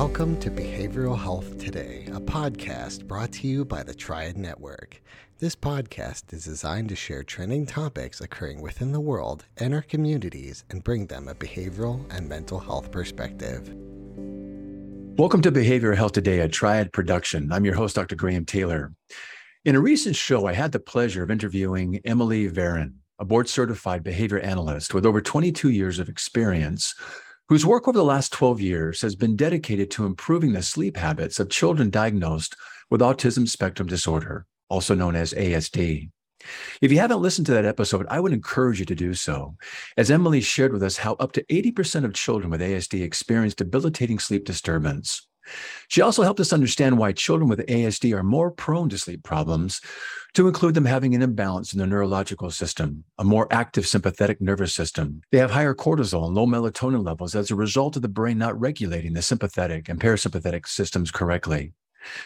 Welcome to Behavioral Health Today, a podcast brought to you by the Triad Network. This podcast is designed to share trending topics occurring within the world and our communities and bring them a behavioral and mental health perspective. Welcome to Behavioral Health Today, a Triad production. I'm your host, Dr. Graham Taylor. In a recent show, I had the pleasure of interviewing Emily Varon, a board certified behavior analyst with over 22 years of experience whose work over the last 12 years has been dedicated to improving the sleep habits of children diagnosed with autism spectrum disorder, also known as ASD. If you haven't listened to that episode, I would encourage you to do so, as Emily shared with us how up to 80% of children with ASD experience debilitating sleep disturbance. She also helped us understand why children with ASD are more prone to sleep problems, to include them having an imbalance in their neurological system, a more active sympathetic nervous system. They have higher cortisol and low melatonin levels as a result of the brain not regulating the sympathetic and parasympathetic systems correctly.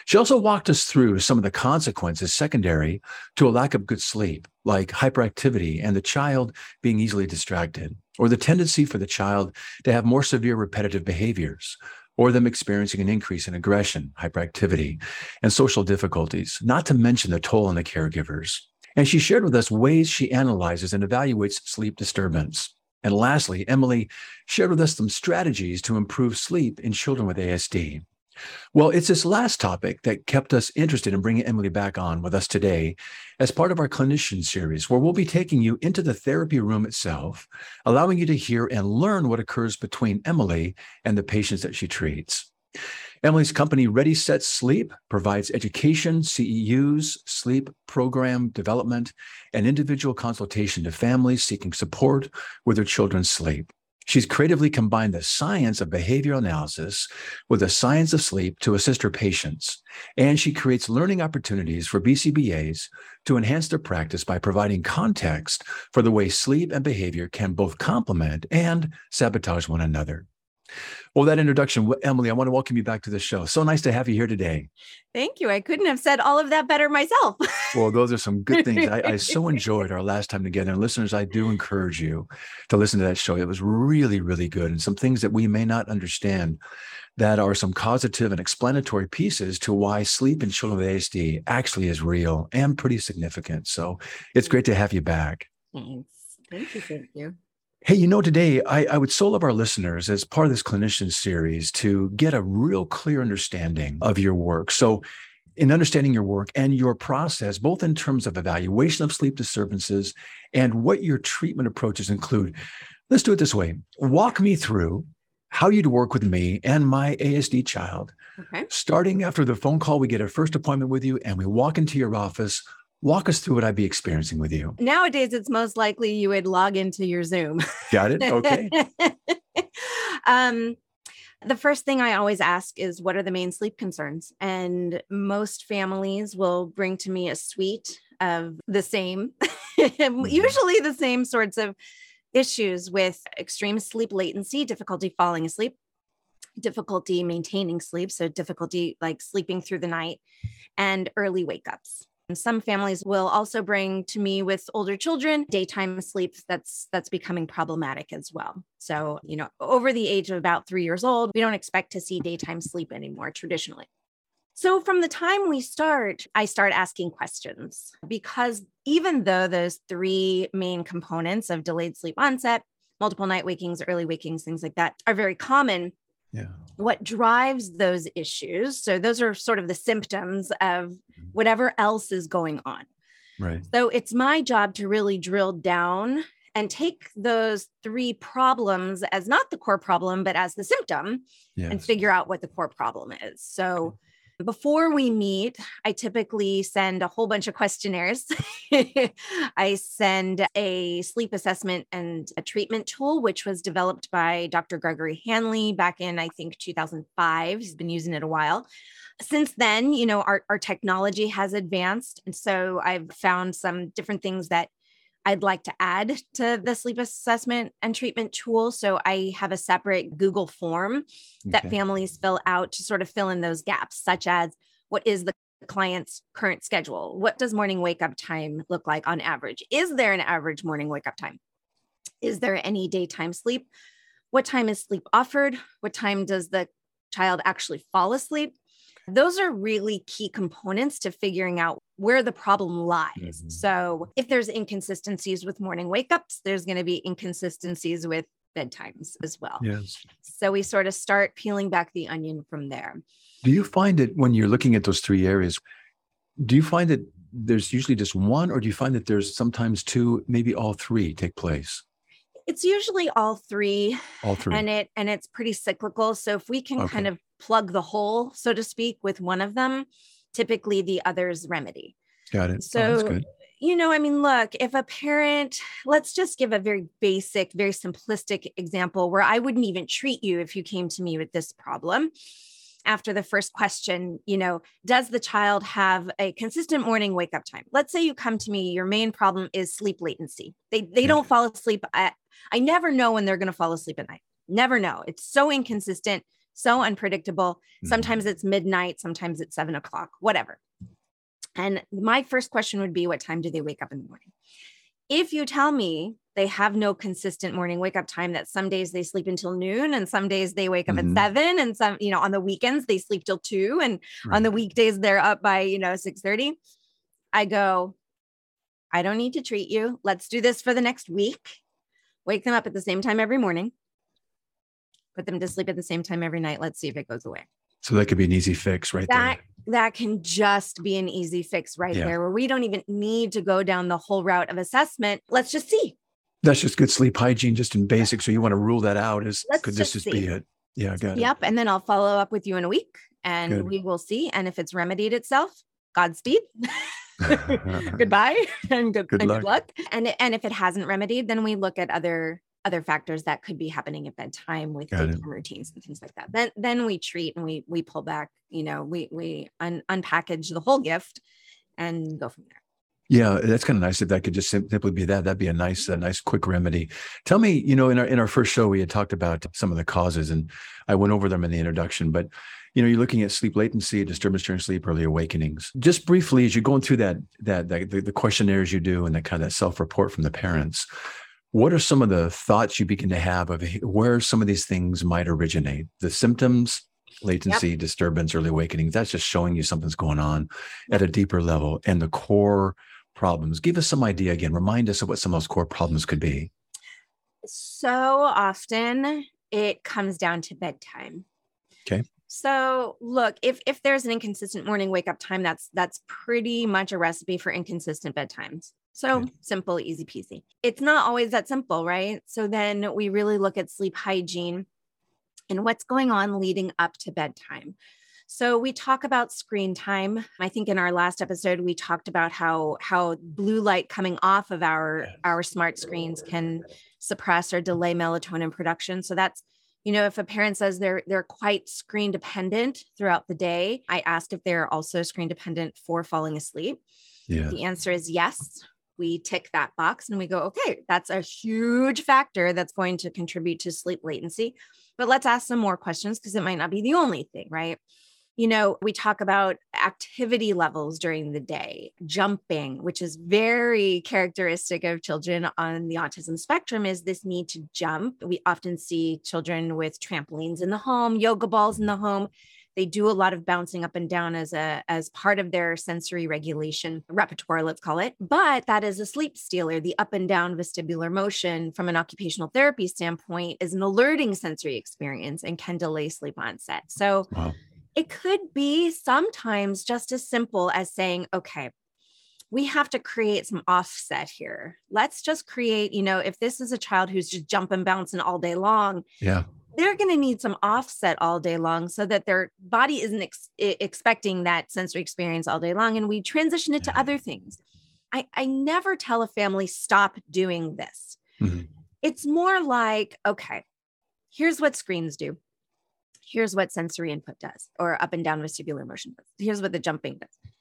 She also walked us through some of the consequences secondary to a lack of good sleep, like hyperactivity and the child being easily distracted, or the tendency for the child to have more severe repetitive behaviors, or them experiencing an increase in aggression, hyperactivity, and social difficulties, not to mention the toll on the caregivers. And she shared with us ways she analyzes and evaluates sleep disturbance. And lastly, Emily shared with us some strategies to improve sleep in children with ASD. Well, it's this last topic that kept us interested in bringing Emily back on with us today as part of our clinician series, where we'll be taking you into the therapy room itself, allowing you to hear and learn what occurs between Emily and the patients that she treats. Emily's company, Ready Set Sleep, provides education, CEUs, sleep program development, and individual consultation to families seeking support with their children's sleep. She's creatively combined the science of behavioral analysis with the science of sleep to assist her patients. And she creates learning opportunities for BCBAs to enhance their practice by providing context for the way sleep and behavior can both complement and sabotage one another. Well, that introduction, Emily, I want to welcome you back to the show. So nice to have you here today. Thank you. I couldn't have said all of that better myself. well, those are some good things. I, I, so enjoyed our last time together. And listeners, I do encourage you to listen to that show. It was really, really good. And some things that we may not understand that are some causative and explanatory pieces to why sleep in children with ASD actually is real and pretty significant. So it's great to have you back. Thanks. Thank you. Thank you. Hey, you know, today I, I, would so love our listeners as part of this clinician series to get a real clear understanding of your work. So, in understanding your work and your process, both in terms of evaluation of sleep disturbances and what your treatment approaches include, let's do it this way. Walk me through how you'd work with me and my ASD child. Okay. Starting after the phone call, we get a first appointment with you and we walk into your office Walk us through what I'd be experiencing with you. Nowadays, it's most likely you would log into your Zoom. Got it. Okay. um, the first thing I always ask is what are the main sleep concerns? And most families will bring to me a suite of the same, mm-hmm. usually the same sorts of issues with extreme sleep latency, difficulty falling asleep, difficulty maintaining sleep, so difficulty like sleeping through the night, and early wake ups. Some families will also bring to me with older children daytime sleep that's that's becoming problematic as well. So, you know, over the age of about 3 years old, we don't expect to see daytime sleep anymore traditionally. So, from the time we start, I start asking questions because even though those three main components of delayed sleep onset, multiple night wakings, early wakings, things like that are very common, yeah. what drives those issues so those are sort of the symptoms of mm-hmm. whatever else is going on right so it's my job to really drill down and take those three problems as not the core problem but as the symptom yes. and figure out what the core problem is so before we meet, I typically send a whole bunch of questionnaires. I send a sleep assessment and a treatment tool, which was developed by Dr. Gregory Hanley back in, I think, 2005. He's been using it a while. Since then, you know, our, our technology has advanced. And so I've found some different things that I'd like to add to the sleep assessment and treatment tool. So I have a separate Google form okay. that families fill out to sort of fill in those gaps, such as what is the client's current schedule? What does morning wake up time look like on average? Is there an average morning wake up time? Is there any daytime sleep? What time is sleep offered? What time does the child actually fall asleep. Those are really key components to figuring out where the problem lies. Mm-hmm. So, if there's inconsistencies with morning wake ups, there's going to be inconsistencies with bedtimes as well. Yes. So, we sort of start peeling back the onion from there. Do you find it when you're looking at those three areas? Do you find that there's usually just one, or do you find that there's sometimes two, maybe all three take place? It's usually all three. All three. And it and it's pretty cyclical. So if we can okay. kind of plug the hole, so to speak, with one of them, typically the others remedy. Got it. So oh, you know, I mean, look, if a parent, let's just give a very basic, very simplistic example where I wouldn't even treat you if you came to me with this problem after the first question, you know, does the child have a consistent morning wake up time? Let's say you come to me, your main problem is sleep latency. They they don't fall asleep at I never know when they're going to fall asleep at night. Never know. It's so inconsistent, so unpredictable. Mm-hmm. Sometimes it's midnight, sometimes it's seven o'clock, whatever. And my first question would be, what time do they wake up in the morning? If you tell me they have no consistent morning wake up time that some days they sleep until noon and some days they wake up mm-hmm. at seven and some you know on the weekends they sleep till two and right. on the weekdays they're up by you know 6 30 i go i don't need to treat you let's do this for the next week wake them up at the same time every morning put them to sleep at the same time every night let's see if it goes away so that could be an easy fix right that, there that can just be an easy fix right yeah. there where we don't even need to go down the whole route of assessment let's just see that's just good sleep hygiene, just in basic. So you want to rule that out? Is Let's could this just, be it? Yeah, got it. Yep. And then I'll follow up with you in a week, and good. we will see. And if it's remedied itself, Godspeed. Goodbye and good, good, and luck. good luck. And and if it hasn't remedied, then we look at other other factors that could be happening at bedtime with daytime routines and things like that. Then then we treat and we we pull back. You know, we we un- unpackage the whole gift and go from there. Yeah, that's kind of nice if that could just simply be that. That'd be a nice, a nice quick remedy. Tell me, you know, in our in our first show, we had talked about some of the causes, and I went over them in the introduction. But you know, you're looking at sleep latency, disturbance during sleep, early awakenings. Just briefly, as you're going through that that, that the, the questionnaires you do and that kind of self report from the parents, what are some of the thoughts you begin to have of where some of these things might originate? The symptoms, latency, yep. disturbance, early awakening. That's just showing you something's going on at a deeper level, and the core problems. Give us some idea again. Remind us of what some of those core problems could be. So often it comes down to bedtime. Okay. So look, if if there's an inconsistent morning wake up time, that's that's pretty much a recipe for inconsistent bedtimes. So okay. simple, easy peasy. It's not always that simple, right? So then we really look at sleep hygiene and what's going on leading up to bedtime. So we talk about screen time. I think in our last episode we talked about how how blue light coming off of our our smart screens can suppress or delay melatonin production. So that's you know if a parent says they're they're quite screen dependent throughout the day, I asked if they're also screen dependent for falling asleep. Yeah. The answer is yes. We tick that box and we go, okay, that's a huge factor that's going to contribute to sleep latency. But let's ask some more questions because it might not be the only thing, right? you know, we talk about activity levels during the day, jumping, which is very characteristic of children on the autism spectrum, is this need to jump. We often see children with trampolines in the home, yoga balls in the home. They do a lot of bouncing up and down as a as part of their sensory regulation repertoire, let's call it. But that is a sleep stealer. The up and down vestibular motion from an occupational therapy standpoint is an alerting sensory experience and can delay sleep onset. So wow it could be sometimes just as simple as saying, okay, we have to create some offset here. Let's just create, you know, if this is a child who's just jumping, bouncing all day long, yeah, they're going to need some offset all day long so that their body isn't ex- expecting that sensory experience all day long. And we transition it to other things. I, I never tell a family, stop doing this. Mm-hmm. It's more like, okay, here's what screens do here's what sensory input does, or up and down vestibular motion does. Here's what the jumping does.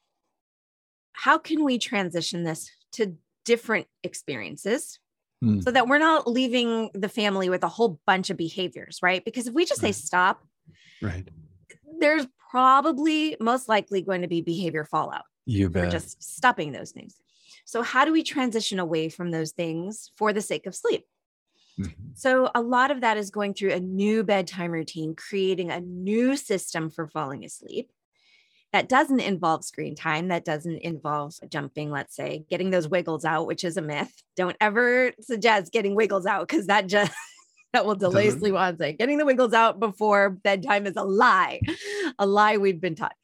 How can we transition this to different experiences mm. so that we're not leaving the family with a whole bunch of behaviors, right? Because if we just right. say stop, right, there's probably most likely going to be behavior fallout. You bet. just stopping those things. So, how do we transition away from those things for the sake of sleep? Mm-hmm. So, a lot of that is going through a new bedtime routine, creating a new system for falling asleep. That doesn't involve screen time, that doesn't involve jumping, let's say, getting those wiggles out, which is a myth. Don't ever suggest getting wiggles out because that just that will delay sleep onset. Getting the wiggles out before bedtime is a lie, a lie we've been taught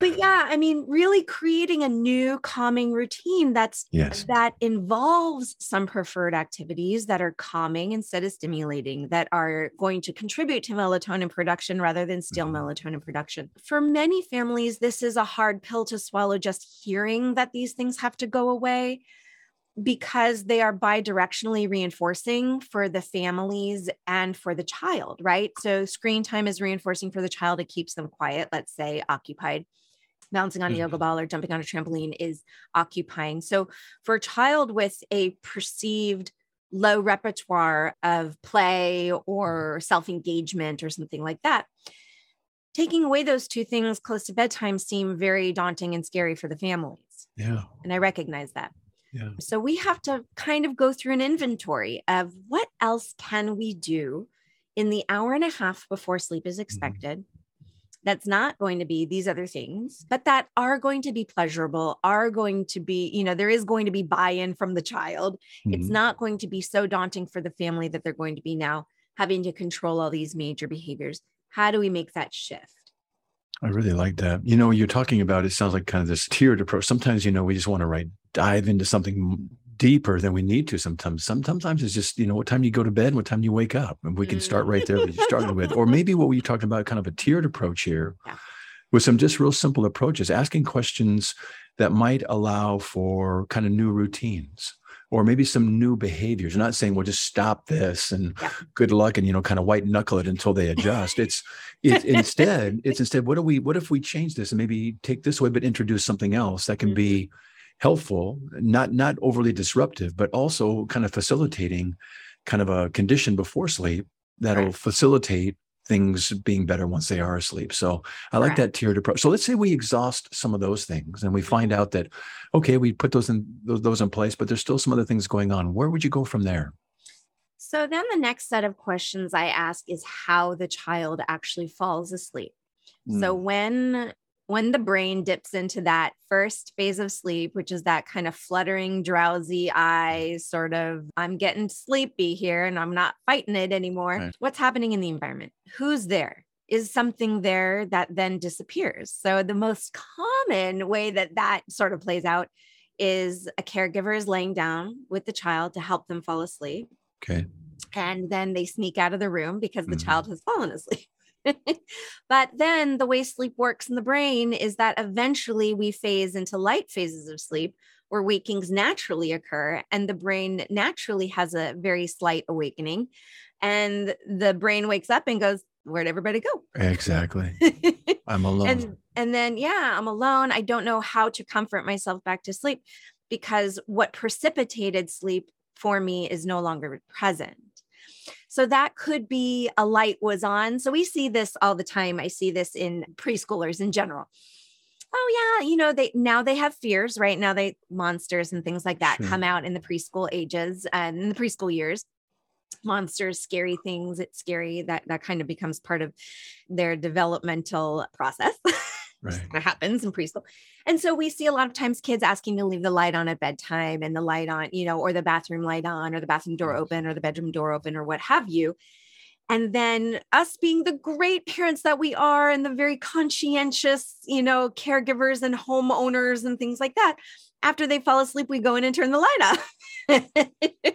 but yeah i mean really creating a new calming routine that's yes. that involves some preferred activities that are calming instead of stimulating that are going to contribute to melatonin production rather than steal mm-hmm. melatonin production for many families this is a hard pill to swallow just hearing that these things have to go away because they are bidirectionally reinforcing for the families and for the child, right? So screen time is reinforcing for the child. It keeps them quiet, let's say occupied bouncing on a yoga mm-hmm. ball or jumping on a trampoline is occupying. So for a child with a perceived low repertoire of play or self engagement or something like that, taking away those two things close to bedtime seem very daunting and scary for the families. Yeah. And I recognize that. Yeah. So we have to kind of go through an inventory of what else can we do in the hour and a half before sleep is mm-hmm. expected. Mm-hmm that's not going to be these other things, but that are going to be pleasurable, are going to be, you know, there is going to be buy in from the child. Mm-hmm. It's not going to be so daunting for the family that they're going to be now having to control all these major behaviors. How do we make that shift? I really like that. You know, you're talking about it sounds like kind of this tiered approach. Sometimes, you know, we just want to right dive into something deeper than we need to sometimes. Sometimes it's just, you know, what time you go to bed and what time you wake up. And we can start right there what you started with. Or maybe what we talked about, kind of a tiered approach here yeah. with some just real simple approaches, asking questions that might allow for kind of new routines or maybe some new behaviors. You're not saying, well, just stop this and yeah. good luck and, you know, kind of white knuckle it until they adjust. It's, it's instead, it's instead, what do we, what if we change this and maybe take this way, but introduce something else that can mm-hmm. be helpful, not not overly disruptive, but also kind of facilitating kind of a condition before sleep that'll right. facilitate things being better once they are asleep. So I like that tiered approach. So let's say we exhaust some of those things and we find out that okay, we put those in those, those in place, but there's still some other things going on. Where would you go from there? So then the next set of questions I ask is how the child actually falls asleep. Mm. So when when the brain dips into that first phase of sleep, which is that kind of fluttering, drowsy eyes, sort of, I'm getting sleepy here and I'm not fighting it anymore. Right. What's happening in the environment? Who's there? Is something there that then disappears? So, the most common way that that sort of plays out is a caregiver is laying down with the child to help them fall asleep. Okay. And then they sneak out of the room because the mm-hmm. child has fallen asleep. but then the way sleep works in the brain is that eventually we phase into light phases of sleep where wakings naturally occur and the brain naturally has a very slight awakening. And the brain wakes up and goes where'd everybody go? Exactly. I'm alone. And and then yeah i'm alone. I don't know how to comfort myself back to sleep because what precipitated sleep for me is no longer present so that could be a light was on. So we see this all the time. I see this in preschoolers in general. Oh yeah, you know they now they have fears, right? Now they monsters and things like that sure. come out in the preschool ages and in the preschool years monsters scary things it's scary that that kind of becomes part of their developmental process right. that happens in preschool. And so we see a lot of times kids asking to leave the light on at bedtime and the light on, you know, or the bathroom light on or the bathroom door open or the bedroom door open or what have you. And then us being the great parents that we are and the very conscientious, you know, caregivers and homeowners and things like that. After they fall asleep, we go in and turn the light off.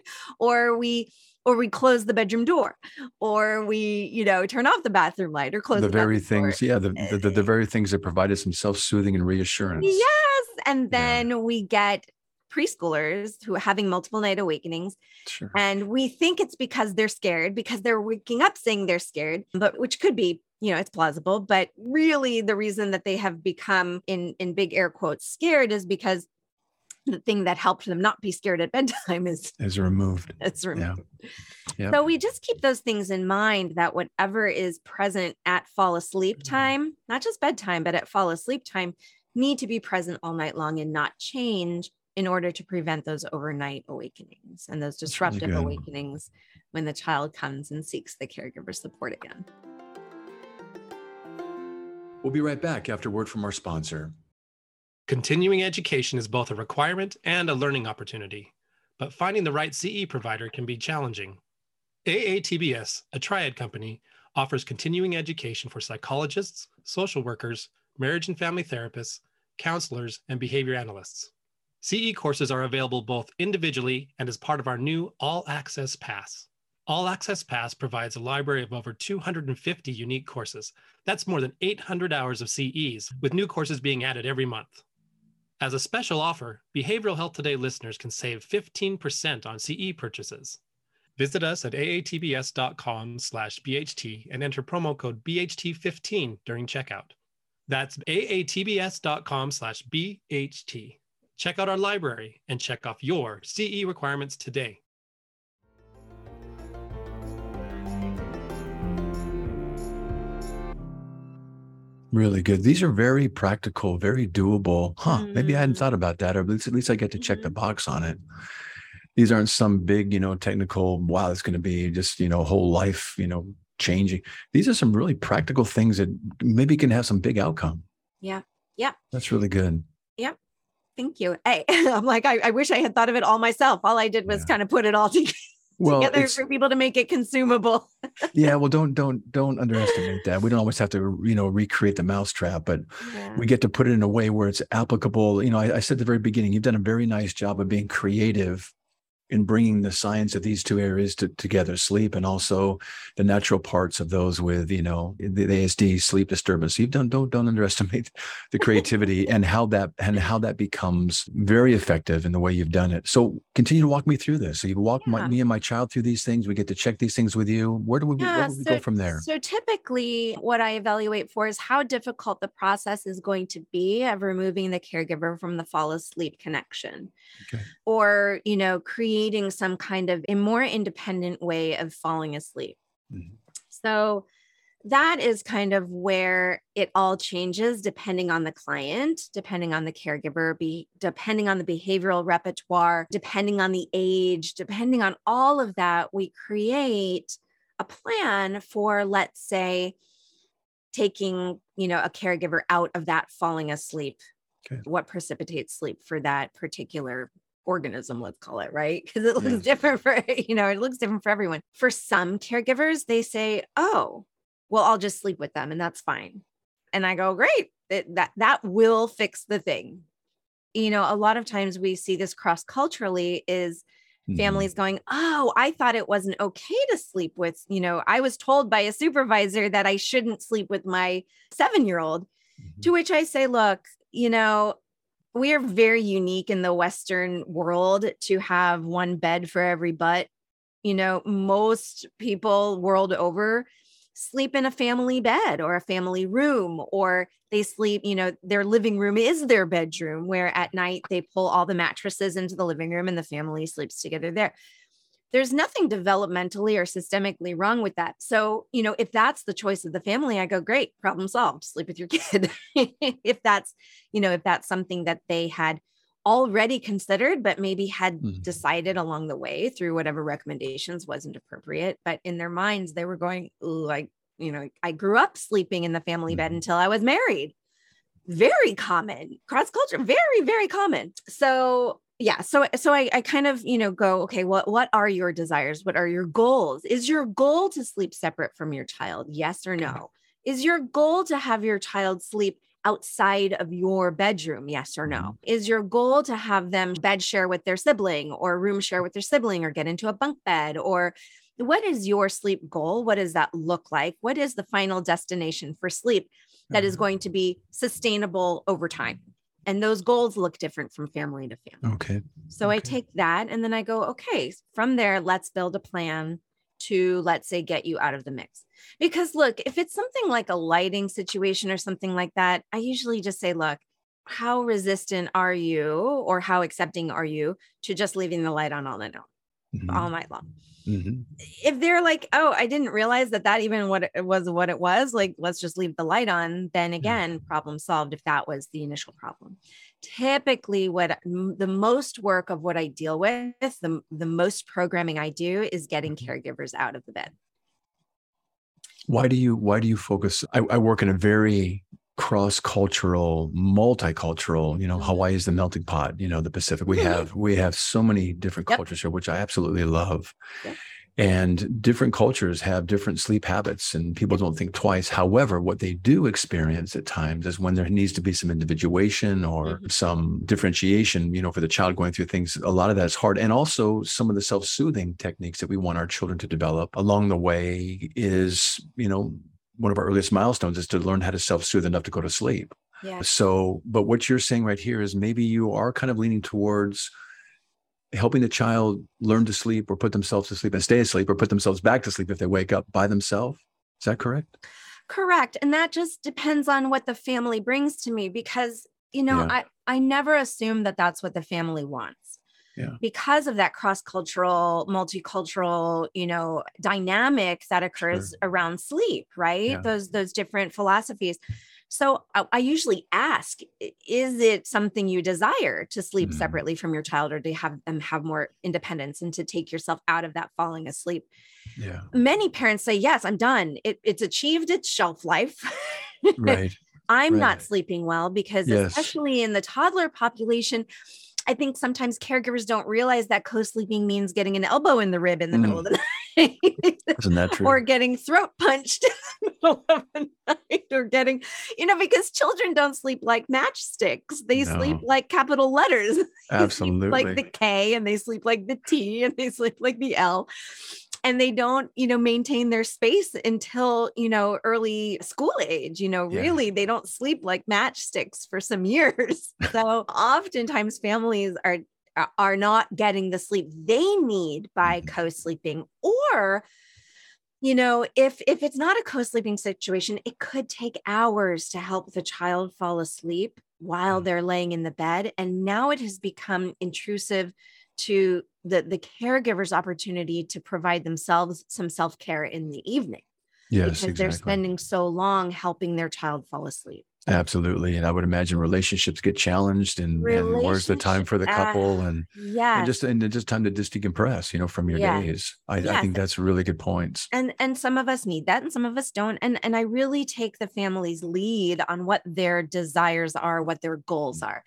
or we or we close the bedroom door or we you know turn off the bathroom light or close the, the very things door. yeah the, the, the, the, eh. very things that provided some self-soothing and reassurance yes and then yeah. we get preschoolers who are having multiple night awakenings sure. and we think it's because they're scared because they're waking up saying they're scared but which could be you know it's plausible but really the reason that they have become in in big air quotes scared is because the thing that helped them not be scared at bedtime is is removed. It's removed. Yeah. Yep. So we just keep those things in mind that whatever is present at fall asleep mm-hmm. time, not just bedtime, but at fall asleep time, need to be present all night long and not change in order to prevent those overnight awakenings and those disruptive really awakenings when the child comes and seeks the caregiver support again. We'll be right back after word from our sponsor. Continuing education is both a requirement and a learning opportunity, but finding the right CE provider can be challenging. AATBS, a triad company, offers continuing education for psychologists, social workers, marriage and family therapists, counselors, and behavior analysts. CE courses are available both individually and as part of our new All Access Pass. All Access Pass provides a library of over 250 unique courses. That's more than 800 hours of CEs, with new courses being added every month. As a special offer, Behavioral Health Today listeners can save 15% on CE purchases. Visit us at aatbs.com slash BHT and enter promo code BHT15 during checkout. That's aatbs.com slash BHT. Check out our library and check off your CE requirements today. Really good. These are very practical, very doable. Huh. Mm-hmm. Maybe I hadn't mm. thought about that, or at least, at least I get to check the mm-hmm. box on it. These aren't some big, you know, technical, wow, it's going to be just, you know, whole life, you know, changing. These are some really practical things that maybe can have some big outcome. Yeah. Yeah. That's really good. Yep. Thank you. Hey, I'm like, I, I, wish I had thought of it all myself. All I did was yeah. kind of put it all together. Well, together for people to make it consumable. yeah, well, don't don't don't underestimate that. We don't always have to, you know, recreate the mousetrap, but yeah. we get to put it in a way where it's applicable. You know, I, I said at the very beginning, you've done a very nice job of being creative in bringing the science of these two areas to, together sleep and also the natural parts of those with you know the, the asd sleep disturbance. You've done don't don't underestimate the creativity and how that and how that becomes very effective in the way you've done it. So continue to walk me through this. So you walk yeah. my, me and my child through these things. We get to check these things with you. Where do we, yeah, where do we so, go from there? so typically what i evaluate for is how difficult the process is going to be of removing the caregiver from the fall asleep connection okay. or you know create creating some kind of a more independent way of falling asleep. Mm-hmm. So that is kind of where it all changes depending on the client, depending on the caregiver, be depending on the behavioral repertoire, depending on the age, depending on all of that, we create a plan for let's say taking, you know, a caregiver out of that falling asleep. Okay. What precipitates sleep for that particular organism let's call it right? Because it looks different for you know it looks different for everyone. For some caregivers they say oh well i'll just sleep with them and that's fine. And i go great it, that that will fix the thing. You know a lot of times we see this cross culturally is mm-hmm. families going oh i thought it wasn't okay to sleep with you know i was told by a supervisor that i shouldn't sleep with my 7 year old mm-hmm. to which i say look you know we are very unique in the Western world to have one bed for every butt. You know, most people world over sleep in a family bed or a family room, or they sleep, you know, their living room is their bedroom, where at night they pull all the mattresses into the living room and the family sleeps together there there's nothing developmentally or systemically wrong with that. So, you know, if that's the choice of the family, I go, great, problem solved, sleep with your kid. if that's, you know, if that's something that they had already considered, but maybe had mm-hmm. decided along the way through whatever recommendations wasn't appropriate. But in their minds, they were going, like, you know, I grew up sleeping in the family mm-hmm. bed until I was married. Very common cross culture, very, very common. So yeah so so I, I kind of you know go okay what what are your desires? What are your goals? Is your goal to sleep separate from your child? Yes or no? Is your goal to have your child sleep outside of your bedroom? Yes or no? Mm-hmm. is your goal to have them bed share with their sibling or room share with their sibling or get into a bunk bed? Or what is your sleep goal? What does that look like? What is the final destination for sleep that is mm-hmm. going to be sustainable over time and those goals look different from family to family. Okay. So okay. I take that and then I go, okay, from there, let's build a plan to, let's say, get you out of the mix. Because look, if it's something like a lighting situation or something like that, I usually just say, look, how resistant are you or how accepting are you to just leaving the light on all night long? Mm-hmm. All night long. Mm-hmm. If they're like, oh, I didn't realize that that even what it was what it was, like let's just leave the light on, then again, problem solved if that was the initial problem. typically what the most work of what I deal with, the, the most programming I do is getting mm-hmm. caregivers out of the bed. Why do you why do you focus? I, I work in a very cross-cultural multicultural you know Mhm. hawaii is the melting pot you know the pacific we Mhm. have we have so many different Yep. cultures here which i absolutely love Yep. and different cultures have different sleep habits and people don't think twice however what they do experience at times is when there needs to be some individuation or Mhm. some differentiation you know for the child going through things a lot of that's hard and also some of the self-soothing techniques that we want our children to develop along the way is you know one of our earliest milestones is to learn how to self-soothe enough to go to sleep Yeah. so, but what you're saying right here is maybe you are kind of leaning towards helping the child learn to sleep or put themselves to sleep and stay asleep or put themselves back to sleep if they wake up by themselves. Is that correct? Correct. And that just depends on what the family brings to me because, you know, Yeah. I, I never assume that that's what the family wants. Yeah. Because of that cross cultural, multicultural, you know, dynamic that occurs around sleep, right? Yeah. Those those different philosophies. So I, I usually ask, is it something you desire to sleep Mhm. separately from your child or to have them have more independence and to take yourself out of that falling asleep? Yeah. many parents say yes i'm done it, it's achieved its shelf life Right. i'm right. not sleeping well because Yes. especially in the toddler population i think sometimes caregivers don't realize that co-sleeping means getting an elbow in the rib in the Mm. middle of the night Isn't that true? or getting throat punched in the middle of the night or getting you know because children don't sleep like matchsticks they sleep like capital letters Absolutely. like the K and they sleep like the T and they sleep like the L. And they don't, you know, maintain their space until, you know, early school age. You know, Yeah. really, they don't sleep like matchsticks for some years. So oftentimes families are are- not getting the sleep they need by Mhm. co-sleeping or you know if if it's not a co-sleeping situation it could take hours to help the child fall asleep while Mm. they're laying in the bed and now it has become intrusive to the the caregiver's opportunity to provide themselves some self-care in the evening yes, because they're spending so long helping their child fall asleep Absolutely. And I would imagine relationships get challenged and, and where's the time for the ah, couple and, yeah and just and just time to just decompress, you know, from your Yeah. days. I, I think that's a really good points. and and some of us need that and some of us don't and and i really take the family's lead on what their desires are what their goals Mm. are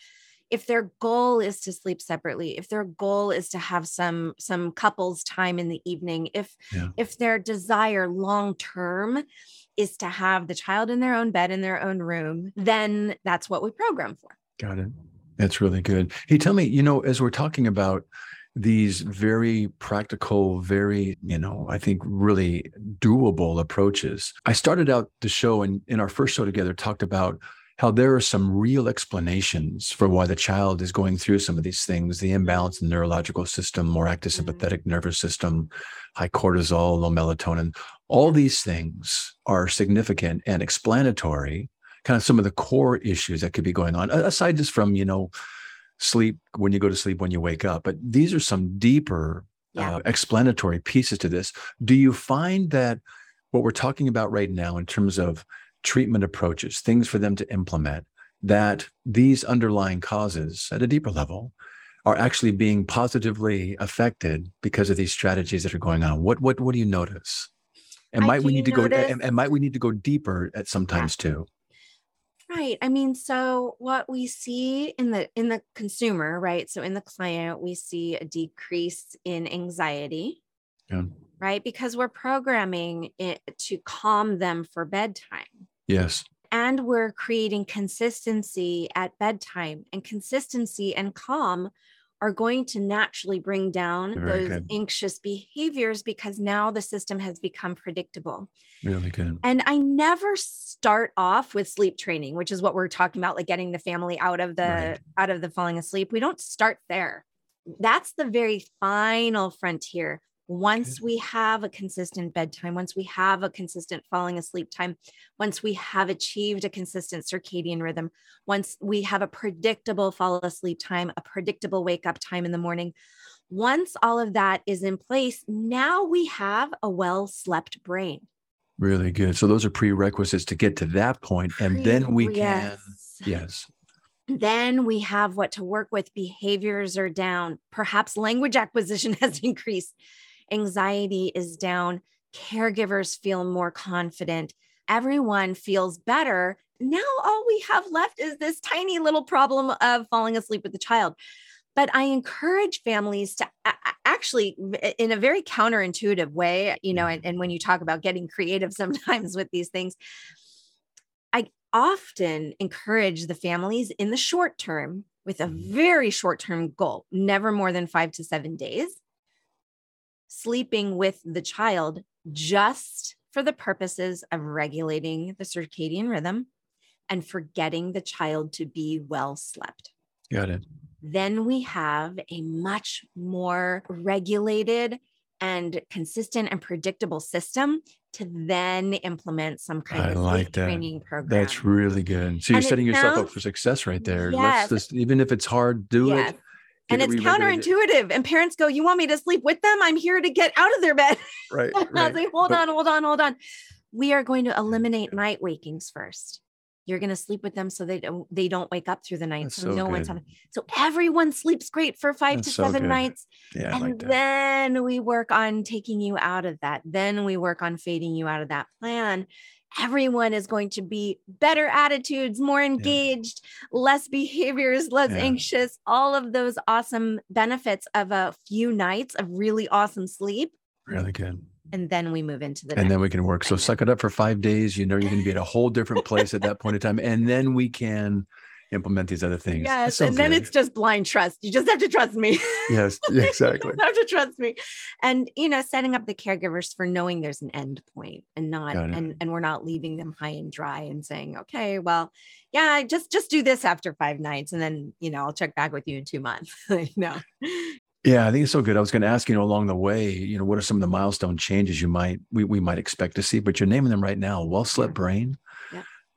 if their goal is to sleep separately if their goal is to have some some couples time in the evening if Yeah. if their desire long term is to have the child in their own bed in their own room then that's what we program for Got it. That's really good. Hey, tell me, you know, as we're talking about these very practical, very, you know, I think really doable approaches, I started out the show and in our first show together talked about how there are some real explanations for why the child is going through some of these things the imbalance in the neurological system, more active Mhm. sympathetic nervous system, high cortisol, low melatonin. All these things are significant and explanatory kind of some of the core issues that could be going on aside just from you know sleep when you go to sleep when you wake up but these are some deeper Yeah. uh, explanatory pieces to this do you find that what we're talking about right now in terms of treatment approaches things for them to implement that these underlying causes at a deeper level are actually being positively affected because of these strategies that are going on what what what do you notice and I might we need to go and, and might we need to go deeper at sometimes too Right. I mean, so what we see in the in the consumer, right? So in the client, we see a decrease in anxiety, Yeah. Right? Because we're programming it to calm them for bedtime. Yes. And we're creating consistency at bedtime. And consistency and calm are going to naturally bring down Very those good. anxious behaviors because now the system has become predictable. Really good. And I never start off with sleep training, which is what we're talking about, like getting the family out of the Right. out of the falling asleep. We don't start there. That's the very final frontier. Once we have a consistent bedtime, once we have a consistent falling asleep time, once we have achieved a consistent circadian rhythm, once we have a predictable fall asleep time, a predictable wake up time in the morning, once all of that is in place, now we have a well slept brain. Really good. So those are prerequisites to get to that point, and then we can. Yes. Yes. Then we have what to work with. Behaviors are down. Perhaps language acquisition has increased. Anxiety is down. Caregivers feel more confident. Everyone feels better. Now, all we have left is this tiny little problem of falling asleep with the child. But I encourage families to actually, in a very counterintuitive way, you know, and, and when you talk about getting creative sometimes with these things, I often encourage the families in the short term with a mm-hmm. very short term goal, never more than five to seven days, sleeping with the child just for the purposes of regulating the circadian rhythm and for getting the child to be well slept. Got it. Then we have a much more regulated and consistent and predictable system to then implement some kind I of like training program. That's really good. So you're and setting yourself sounds, up for success right there. Yes. Let's just, even if it's hard, do yes. it. And it's counterintuitive. And parents go, You want me to sleep with them? I'm here to get out of their bed. Right. right. like, hold but, on, hold on, hold on. We are going to eliminate night wakings first. You're going to sleep with them so they don't they don't wake up through the night. So, so, no good. one's on. So everyone sleeps great for five That's to seven so nights. Yeah, and like then we work on taking you out of that. Then we work on fading you out of that plan. Everyone is going to be better attitudes, more engaged, yeah. less behaviors, less yeah. anxious, all of those awesome benefits of a few nights of really awesome sleep. Really good and then we move into the and then we can work so suck it up for five days you know you're going to be at a whole different place at that point in time and then we can implement these other things yes and then it's just blind trust you just have to trust me yes exactly you have to trust me and you know setting up the caregivers for knowing there's an end point and not and and we're not leaving them high and dry and saying okay well yeah just just do this after five nights and then you know i'll check back with you in two months no yeah, I think it's so good. I was going to ask, you know, along the way, you know, what are some of the milestone changes you might we, we might expect to see? But you're naming them right now. Well slept brain.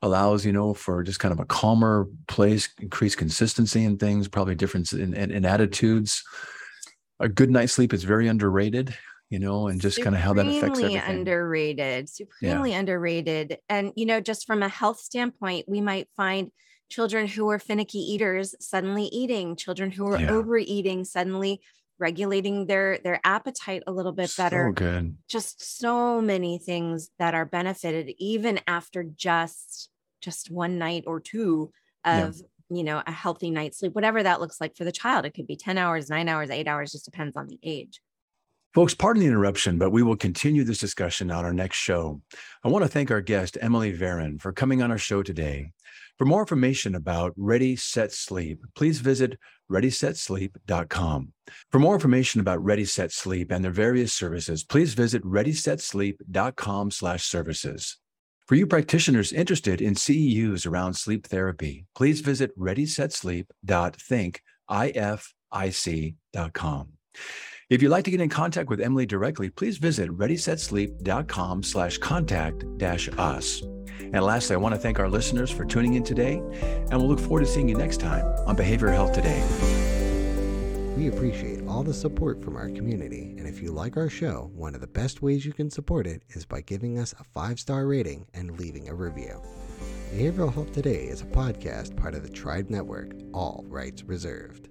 Allows, you know, for just kind of a calmer place, increased consistency in things, probably difference in, in, in attitudes. A good night's sleep is very underrated, you know, and just kind of how that affects everything. Underrated, supremely yeah. underrated. And you know, just from a health standpoint, we might find children who are finicky eaters suddenly eating, children who are yeah. overeating suddenly regulating their their appetite a little bit better. So good. Just so many things that are benefited even after just just one night or two of yeah. you know a healthy night's sleep, whatever that looks like for the child. It could be 10 hours, nine hours, eight hours, just depends on the age. Folks, pardon the interruption, but we will continue this discussion on our next show. I want to thank our guest, Emily Varon, for coming on our show today. For more information about Ready, Set, Sleep, please visit ReadySetSleep.com. For more information about Ready, Set, Sleep and their various services, please visit ReadySetSleep.com slash services. For you practitioners interested in CEUs around sleep therapy, please visit ReadySetSleep.thinkIFIC.com. If you'd like to get in contact with Emily directly, please visit ReadySetSleep.com And lastly, I want to thank our listeners for tuning in today, and we'll look forward to seeing you next time on Behavioral Health Today. We appreciate all the support from our community, and if you like our show, one of the best ways you can support it is by giving us a five star rating and leaving a review. Behavioral Health Today is a podcast part of the Triad Network, all rights reserved.